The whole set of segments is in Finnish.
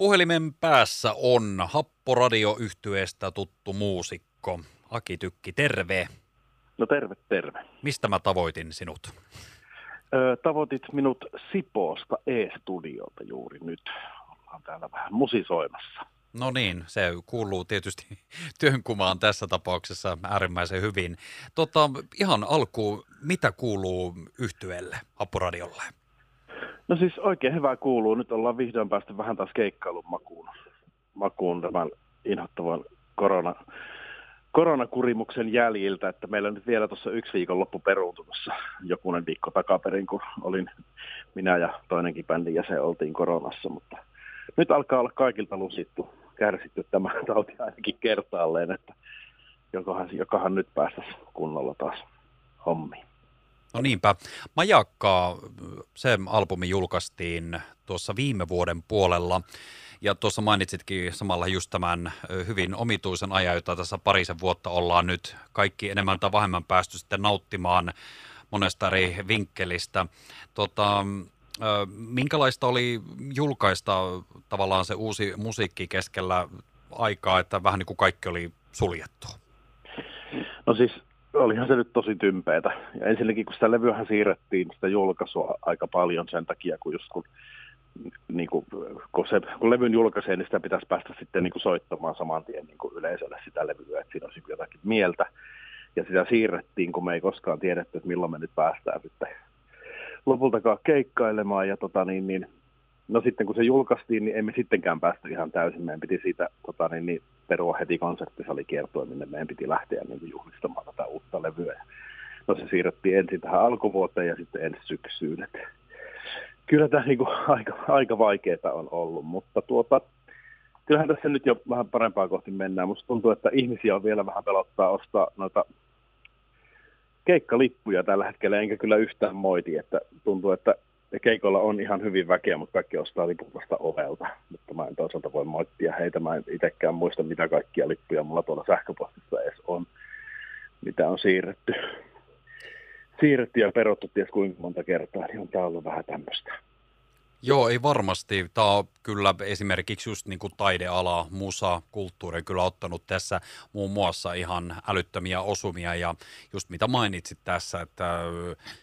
Puhelimen päässä on Happoradio-yhtyeestä tuttu muusikko. Aki Tykki, terve. No terve, terve. Mistä mä tavoitin sinut? Ö, tavoitit minut Sipoosta E-studiolta juuri nyt. Ollaan täällä vähän musisoimassa. No niin, se kuuluu tietysti työnkumaan tässä tapauksessa äärimmäisen hyvin. Tota, ihan alkuun, mitä kuuluu yhtyeelle, Happoradiolle? No siis oikein hyvää kuuluu. Nyt ollaan vihdoin päästy vähän taas keikkailun makuun, makuun tämän inhottavan korona, koronakurimuksen jäljiltä, että meillä nyt vielä tuossa yksi viikon loppu peruuntui jokunen viikko takaperin, kun olin minä ja toinenkin bändin jäsen oltiin koronassa, mutta nyt alkaa olla kaikilta lusittu, kärsitty tämä tauti ainakin kertaalleen, että jokohan, jokohan nyt päästäisiin kunnolla taas hommiin. No niinpä. Majakkaa, se albumi julkaistiin tuossa viime vuoden puolella. Ja tuossa mainitsitkin samalla just tämän hyvin omituisen ajan, jota tässä parisen vuotta ollaan nyt kaikki enemmän tai vähemmän päästy sitten nauttimaan monesta eri vinkkelistä. Tota, minkälaista oli julkaista tavallaan se uusi musiikki keskellä aikaa, että vähän niin kuin kaikki oli suljettu? No siis olihan se nyt tosi tympeetä. Ja ensinnäkin, kun sitä levyähän siirrettiin sitä julkaisua aika paljon sen takia, kun just kun, niin kuin, kun, se, kun levyn julkaisee, niin sitä pitäisi päästä sitten niin kuin soittamaan saman tien niin kuin yleisölle sitä levyä, että siinä olisi jotakin mieltä. Ja sitä siirrettiin, kun me ei koskaan tiedetty, että milloin me nyt päästään sitten lopultakaan keikkailemaan. Ja tota, niin, niin, no sitten kun se julkaistiin, niin emme sittenkään päästy ihan täysin. Meidän piti siitä tota, niin, niin, perua heti konserttisalikiertoon, minne meidän piti lähteä niin juhlistamaan tätä uutta levyä. No se siirrettiin ensin tähän alkuvuoteen ja sitten ensi syksyyn. Et kyllä tämä niin aika, aika vaikeaa on ollut, mutta tuota, kyllähän tässä nyt jo vähän parempaa kohti mennään. Musta tuntuu, että ihmisiä on vielä vähän pelottaa ostaa noita keikkalippuja tällä hetkellä, enkä kyllä yhtään moiti, että tuntuu, että keikolla on ihan hyvin väkeä, mutta kaikki ostaa liput vasta ovelta. Mutta mä en toisaalta voi moittia heitä. Mä en itsekään muista, mitä kaikkia lippuja mulla tuolla sähköpostissa edes on, mitä on siirretty. Siirretty ja peruttu ties kuinka monta kertaa, niin on tää ollut vähän tämmöistä. Joo, ei varmasti. Tämä on kyllä esimerkiksi just niin kuin taideala, musa, kulttuuri kyllä ottanut tässä muun muassa ihan älyttömiä osumia ja just mitä mainitsit tässä, että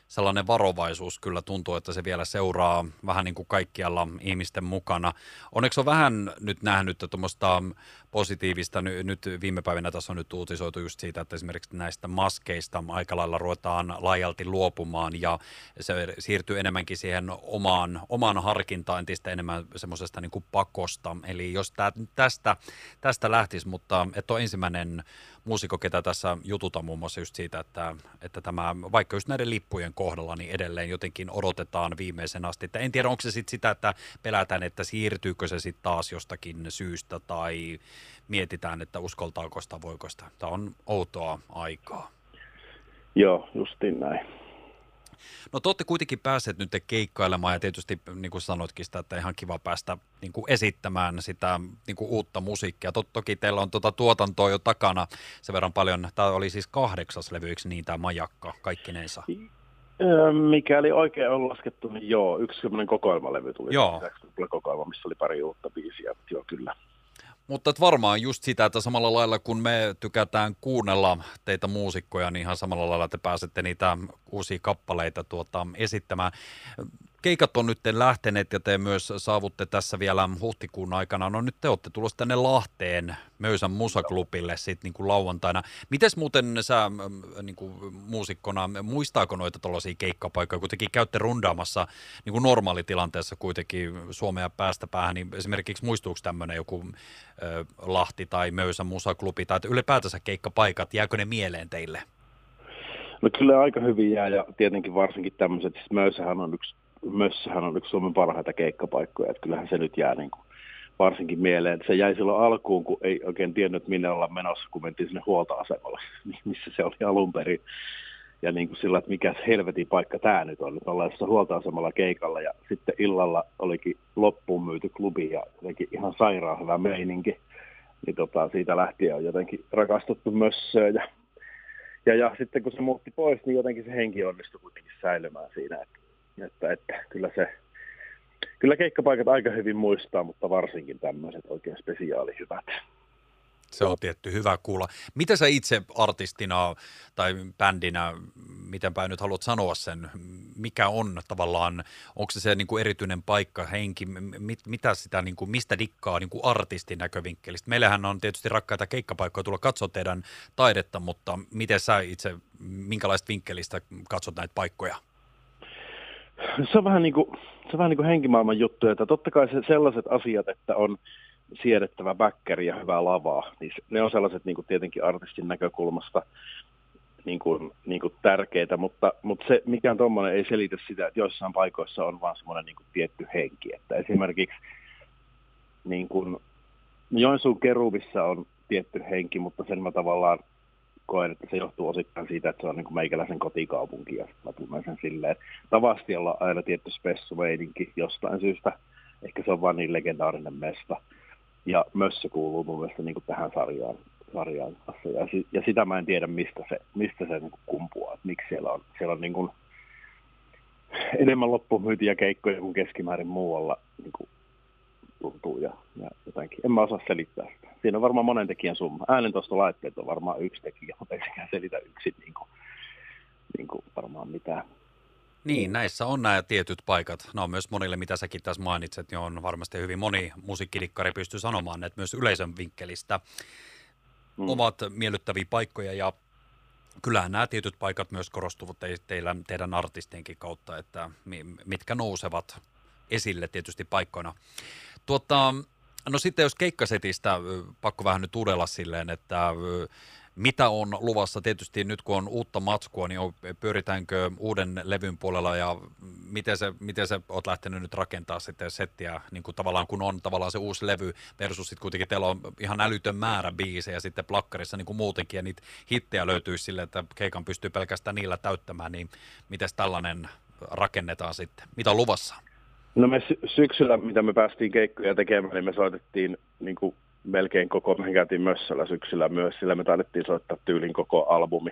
sellainen varovaisuus kyllä tuntuu, että se vielä seuraa vähän niin kuin kaikkialla ihmisten mukana. Onneksi on vähän nyt nähnyt tuommoista positiivista, nyt viime päivinä tässä on nyt uutisoitu just siitä, että esimerkiksi näistä maskeista aika lailla ruvetaan laajalti luopumaan ja se siirtyy enemmänkin siihen omaan, omaan harkintaan entistä enemmän semmoisesta niin kuin pakosta. Eli jos tää, tästä, tästä lähtisi, mutta että on ensimmäinen muusikko, ketä tässä jututa muun muassa just siitä, että, että tämä, vaikka just näiden lippujen kohdalla, niin edelleen jotenkin odotetaan viimeisen asti. Että en tiedä, onko se sitten sitä, että pelätään, että siirtyykö se sitten taas jostakin syystä tai mietitään, että uskoltaako sitä, voiko sitä. Tämä on outoa aikaa. Joo, justiin näin. No te olette kuitenkin päässeet nyt keikkailemaan ja tietysti niin kuin sanoitkin sitä, että ihan kiva päästä niin kuin esittämään sitä niin kuin uutta musiikkia. Tot, toki teillä on tuota tuotantoa jo takana sen verran paljon. Tämä oli siis kahdeksas levy, eikö niin tämä majakka kaikkinensa? Mikäli oikein on laskettu, niin joo, yksi semmoinen kokoelmalevy tuli. Joo. Kokoelma, missä oli pari uutta biisiä, joo kyllä. Mutta et varmaan just sitä, että samalla lailla kun me tykätään kuunnella teitä muusikkoja, niin ihan samalla lailla te pääsette niitä uusia kappaleita tuota, esittämään keikat on nyt lähteneet ja te myös saavutte tässä vielä huhtikuun aikana. No nyt te olette tulossa tänne Lahteen Möysän musaklubille sitten niin lauantaina. Mites muuten sä niin kuin muusikkona, muistaako noita tuollaisia keikkapaikkoja? Kuitenkin käytte rundaamassa niin kuin normaalitilanteessa kuitenkin Suomea päästä päähän, niin esimerkiksi muistuuko tämmöinen joku ö, Lahti tai Möysän musaklubi tai ylipäätänsä keikkapaikat, jääkö ne mieleen teille? No kyllä aika hyvin jää ja tietenkin varsinkin tämmöiset, siis Möysähän on yksi Mössähän on yksi Suomen parhaita keikkapaikkoja, että kyllähän se nyt jää niin kuin varsinkin mieleen. Se jäi silloin alkuun, kun ei oikein tiennyt, minne ollaan menossa, kun mentiin sinne huoltoasemalle, missä se oli alun perin. Ja niin kuin sillä, että mikä helvetin paikka tämä nyt on. Nyt ollaan huoltoasemalla keikalla ja sitten illalla olikin loppuun myyty klubi ja jotenkin ihan sairaan hyvä meininki. Niin tota, siitä lähtien on jotenkin rakastuttu mössöön ja, ja, ja sitten kun se muutti pois, niin jotenkin se henki onnistui kuitenkin säilymään siinä. Että että, että kyllä se, kyllä keikkapaikat aika hyvin muistaa, mutta varsinkin tämmöiset oikein spesiaalihyvät. Se on tietty hyvä kuulla. Mitä sä itse artistina tai bändinä, mitenpä nyt haluat sanoa sen, mikä on tavallaan, onko se se niin kuin erityinen paikka, henki, mit, mitä sitä, niin kuin, mistä dikkaa niin kuin artistin näkövinkkelistä? Meillähän on tietysti rakkaita keikkapaikkoja tulla katsoa teidän taidetta, mutta miten sä itse, minkälaista vinkkelistä katsot näitä paikkoja? Se on vähän niin kuin, se on vähän niin kuin henkimaailman juttu, että totta kai se sellaiset asiat, että on siedettävä bäkkäri ja hyvää lavaa, niin ne on sellaiset niin kuin tietenkin artistin näkökulmasta niin kuin, niin kuin tärkeitä, mutta, mutta se mikään tuommoinen ei selitä sitä, että joissain paikoissa on vaan semmoinen niin kuin tietty henki, että esimerkiksi niin kuin, Joensuun keruvissa on tietty henki, mutta sen mä tavallaan koen, että se johtuu osittain siitä, että se on niin kuin meikäläisen kotikaupunki ja mä tunnen sen silleen. Tavasti olla aina tietty spessumeininki jostain syystä. Ehkä se on vaan niin legendaarinen mesta. Ja Mössö kuuluu mun mielestä niin kuin tähän sarjaan, sarjaan kanssa. Ja, ja, sitä mä en tiedä, mistä se, mistä se niin kuin kumpuaa. Että miksi siellä on, siellä on niin kuin enemmän loppumyytiä keikkoja kuin keskimäärin muualla niin kuin tuntuu. Ja, ja jotenkin. En mä osaa selittää sitä. Siinä on varmaan monen tekijän summa. Äänentoistolaitteet on varmaan yksi tekijä, mutta ei sekään selitä yksin niin kuin, niin kuin varmaan mitään. Niin, näissä on nämä tietyt paikat. No on myös monille, mitä säkin tässä mainitset, niin on varmasti hyvin moni musiikkilikkari pystyy sanomaan, että myös yleisön vinkkelistä mm. ovat miellyttäviä paikkoja ja kyllähän nämä tietyt paikat myös korostuvat teillä, teidän artistienkin kautta, että mitkä nousevat esille tietysti paikkoina. Tuota, no sitten jos keikkasetistä, pakko vähän nyt uudella silleen, että mitä on luvassa? Tietysti nyt kun on uutta matskua, niin pyöritäänkö uuden levyn puolella ja miten se, miten se oot lähtenyt nyt rakentaa sitten settiä, niin kuin tavallaan kun on tavallaan se uusi levy versus sitten kuitenkin teillä on ihan älytön määrä biisejä sitten plakkarissa niin kuin muutenkin ja niitä hittejä löytyy sille, että keikan pystyy pelkästään niillä täyttämään, niin miten tällainen rakennetaan sitten? Mitä on luvassa? No me sy- syksyllä, mitä me päästiin keikkoja tekemään, niin me soitettiin niin kuin melkein koko, me käytiin Mössöllä syksyllä myös, sillä me taidettiin soittaa tyylin koko albumi.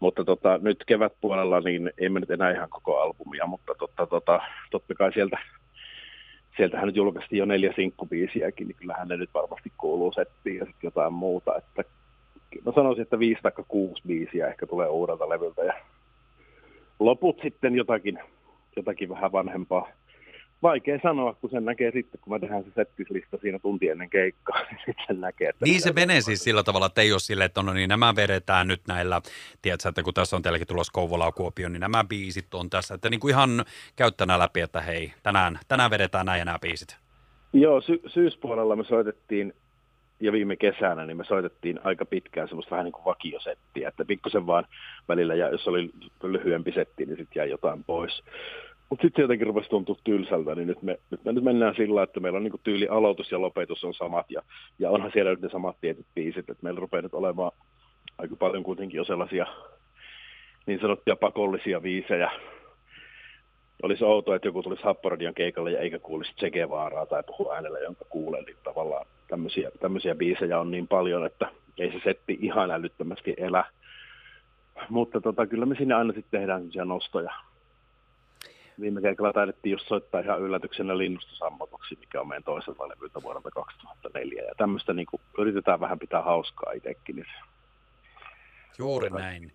Mutta tota, nyt kevätpuolella niin ei me nyt enää ihan koko albumia, mutta totta, tota, totta kai sieltä, sieltähän nyt julkaistiin jo neljä sinkkubiisiäkin, niin kyllähän ne nyt varmasti kuuluu settiin ja sitten jotain muuta. Että, mä sanoisin, että viisi tai kuusi biisiä ehkä tulee uudelta levyltä ja loput sitten jotakin, jotakin vähän vanhempaa vaikea sanoa, kun sen näkee sitten, kun mä tehdään se settislista siinä tunti ennen keikkaa, niin sitten näkee. Että niin se menee siis sillä tavalla, että ei ole silleen, että no niin nämä vedetään nyt näillä, tiedätkö, että kun tässä on teilläkin tulossa Kouvola Kuopio, niin nämä biisit on tässä, että niin kuin ihan käyttänä läpi, että hei, tänään, tänään vedetään näin ja nämä biisit. Joo, sy- syyspuolella me soitettiin ja viime kesänä niin me soitettiin aika pitkään semmoista vähän niin kuin vakiosettiä, että pikkusen vaan välillä, ja jos oli lyhyempi setti, niin sitten jäi jotain pois. Mutta sitten jotenkin rupesi tuntua tylsältä, niin nyt me, nyt me nyt mennään sillä, että meillä on niinku tyyli aloitus ja lopetus on samat, ja, ja onhan siellä nyt ne samat tietyt biisit, että meillä rupeaa nyt olemaan aika paljon kuitenkin jo sellaisia niin sanottuja pakollisia viisejä. Olisi outoa, että joku tulisi Happoradian keikalle ja eikä kuulisi Che vaaraa tai puhu äänellä, jonka kuulee, niin tavallaan tämmöisiä, tämmöisiä biisejä on niin paljon, että ei se setti ihan älyttömästi elä. Mutta tota, kyllä me sinne aina sitten tehdään nostoja viime keikalla taidettiin just soittaa ihan yllätyksenä linnustosammotoksi, mikä on meidän toiselta levyltä vuodelta 2004. Ja tämmöistä niin yritetään vähän pitää hauskaa itsekin. Niin Juuri näin.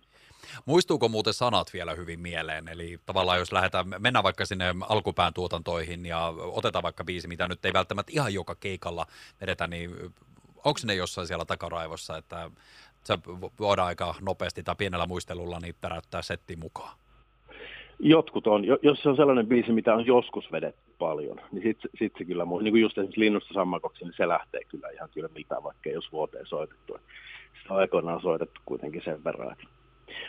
Muistuuko muuten sanat vielä hyvin mieleen? Eli tavallaan jos lähdetään, mennään vaikka sinne alkupään tuotantoihin ja otetaan vaikka biisi, mitä nyt ei välttämättä ihan joka keikalla vedetä, niin onko ne jossain siellä takaraivossa, että se voidaan aika nopeasti tai pienellä muistelulla niin täräyttää setti mukaan? Jotkut on. Jos se on sellainen biisi, mitä on joskus vedetty paljon, niin sitten sit se kyllä, niin kuin just esimerkiksi Linnusta sammakoksi, niin se lähtee kyllä ihan kyllä mitään, vaikka jos vuoteen soitettu. Sitä on aikoinaan soitettu kuitenkin sen verran.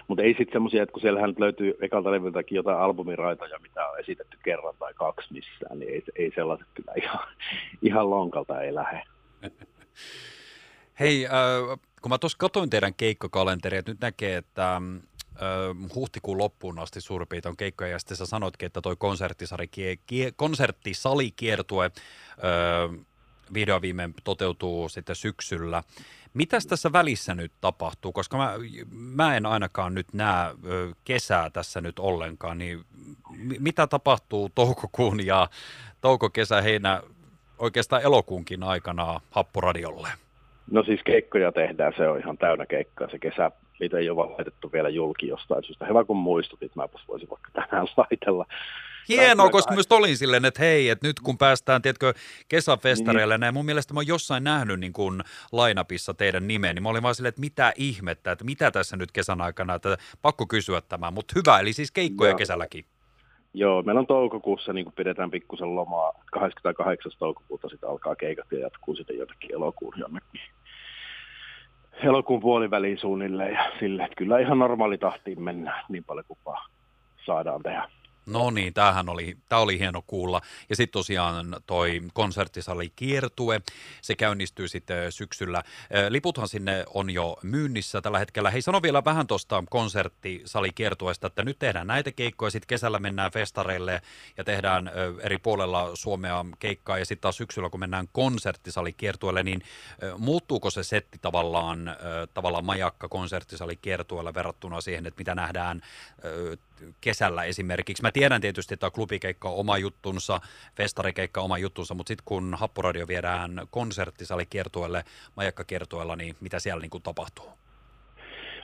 Mutta ei sitten semmoisia, että kun siellähän löytyy ekalta levyltäkin jotain albumiraitoja, mitä on esitetty kerran tai kaksi missään, niin ei, ei sellaiset kyllä ihan, ihan lonkalta ei lähde. Hei, äh, kun mä tuossa katsoin teidän keikkakalenteria, että nyt näkee, että huhtikuun loppuun asti suurin piirtein keikkoja, ja sitten sä sanoitkin, että toi konserttisalikiertue vihdoin viimein toteutuu sitten syksyllä. Mitäs tässä välissä nyt tapahtuu? Koska mä, mä en ainakaan nyt näe kesää tässä nyt ollenkaan, niin mitä tapahtuu toukokuun ja touko, kesä, heinä, oikeastaan elokuunkin aikana Happoradiolle? No siis keikkoja tehdään, se on ihan täynnä keikkaa. Se kesä, niitä ei ole laitettu vielä julki jostain syystä. Hyvä kun muistutit, mäpäs voisin vaikka tänään laitella. Hienoa, koska myös olin silleen, että hei, että nyt kun päästään, tiedätkö, kesäfestareille, niin. näin, mun mielestä mä oon jossain nähnyt niin kuin lainapissa teidän nimen, niin mä olin vaan silleen, että mitä ihmettä, että mitä tässä nyt kesän aikana, että pakko kysyä tämä, mutta hyvä, eli siis keikkoja Joo. kesälläkin. Joo, meillä on toukokuussa, niin kuin pidetään pikkusen lomaa, 28. toukokuuta sitten alkaa keikat ja jatkuu sitten jotakin elokuun jonnekin elokuun puoliväliin suunnilleen ja sille, että kyllä ihan normaali tahtiin mennään niin paljon kuin vaan saadaan tehdä. No niin, tämähän oli, tämä oli hieno kuulla. Ja sitten tosiaan toi konserttisali kiertue, se käynnistyy sitten syksyllä. Liputhan sinne on jo myynnissä tällä hetkellä. Hei, sano vielä vähän tuosta konserttisali kiertueesta, että nyt tehdään näitä keikkoja, sitten kesällä mennään festareille ja tehdään eri puolella Suomea keikkaa, ja sitten taas syksyllä, kun mennään konserttisali kiertueelle, niin muuttuuko se setti tavallaan, tavallaan majakka konserttisali kiertueelle verrattuna siihen, että mitä nähdään kesällä esimerkiksi. Mä tiedän tietysti, että klubikeikka on oma juttunsa, festarikeikka on oma juttunsa, mutta sitten kun Happoradio viedään konserttisalikiertueelle, majakkakiertueella, niin mitä siellä niin kuin tapahtuu?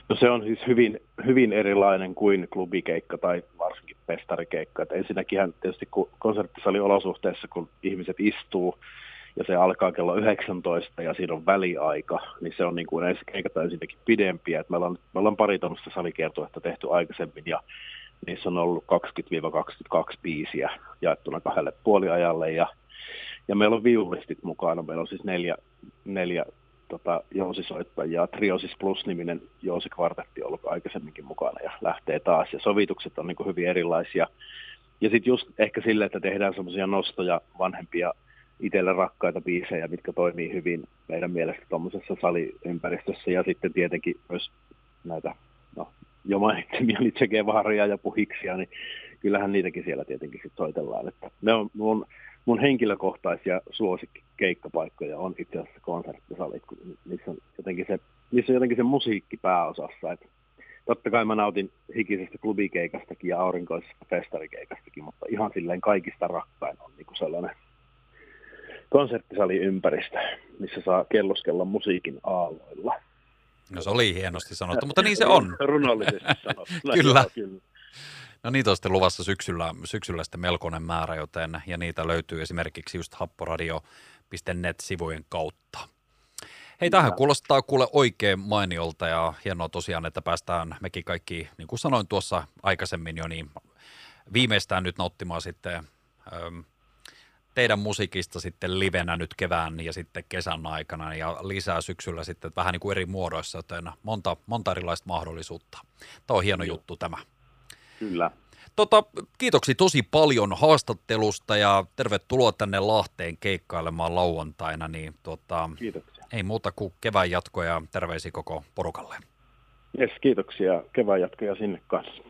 No se on siis hyvin, hyvin erilainen kuin klubikeikka tai varsinkin festarikeikka. Et ensinnäkin tietysti kun konserttisaliolosuhteessa, kun ihmiset istuu ja se alkaa kello 19 ja siinä on väliaika, niin se on niin kuin näissä keikat ensinnäkin pidempiä. Et meillä, on, me ollaan pari tuommoista salikiertuetta tehty aikaisemmin ja niissä on ollut 20-22 biisiä jaettuna kahdelle puoliajalle ja, ja meillä on viulistit mukana. Meillä on siis neljä, neljä tota, jousisoittajaa. Triosis Plus-niminen jousikvartetti on ollut aikaisemminkin mukana ja lähtee taas. Ja sovitukset on niin kuin hyvin erilaisia. Ja sitten just ehkä sille, että tehdään semmoisia nostoja vanhempia itselle rakkaita biisejä, mitkä toimii hyvin meidän mielestä tuommoisessa saliympäristössä. Ja sitten tietenkin myös näitä jo mainitsemia Nietzsche Guevaria ja Puhiksia, niin kyllähän niitäkin siellä tietenkin sit soitellaan. Että ne on mun, mun henkilökohtaisia suosikkikeikkapaikkoja on itse asiassa konserttisalit, niissä on jotenkin se, niissä on jotenkin se musiikki pääosassa. Että totta kai mä nautin hikisestä klubikeikastakin ja aurinkoisesta festarikeikastakin, mutta ihan silleen kaikista rakkain on niin kuin sellainen konserttisaliympäristö, missä saa kelloskella musiikin aalloilla. No se oli hienosti sanottu, mutta niin se on. Runollisesti sanottu. kyllä. kyllä. No niitä on sitten luvassa syksyllä, syksyllä sitten melkoinen määrä, joten, ja niitä löytyy esimerkiksi just happoradio.net-sivujen kautta. Hei, tähän kuulostaa kuule oikein mainiolta ja hienoa tosiaan, että päästään mekin kaikki, niin kuin sanoin tuossa aikaisemmin jo, niin viimeistään nyt nauttimaan sitten teidän musiikista sitten livenä nyt kevään ja sitten kesän aikana ja lisää syksyllä sitten vähän niin kuin eri muodoissa, joten monta, monta erilaista mahdollisuutta. Tämä on hieno Joo. juttu tämä. Kyllä. Tota, kiitoksia tosi paljon haastattelusta ja tervetuloa tänne Lahteen keikkailemaan lauantaina. Niin, tota, Kiitoksia. Ei muuta kuin kevään jatkoja ja terveisiä koko porukalle. Yes, kiitoksia. Kevään jatkoja sinne kanssa.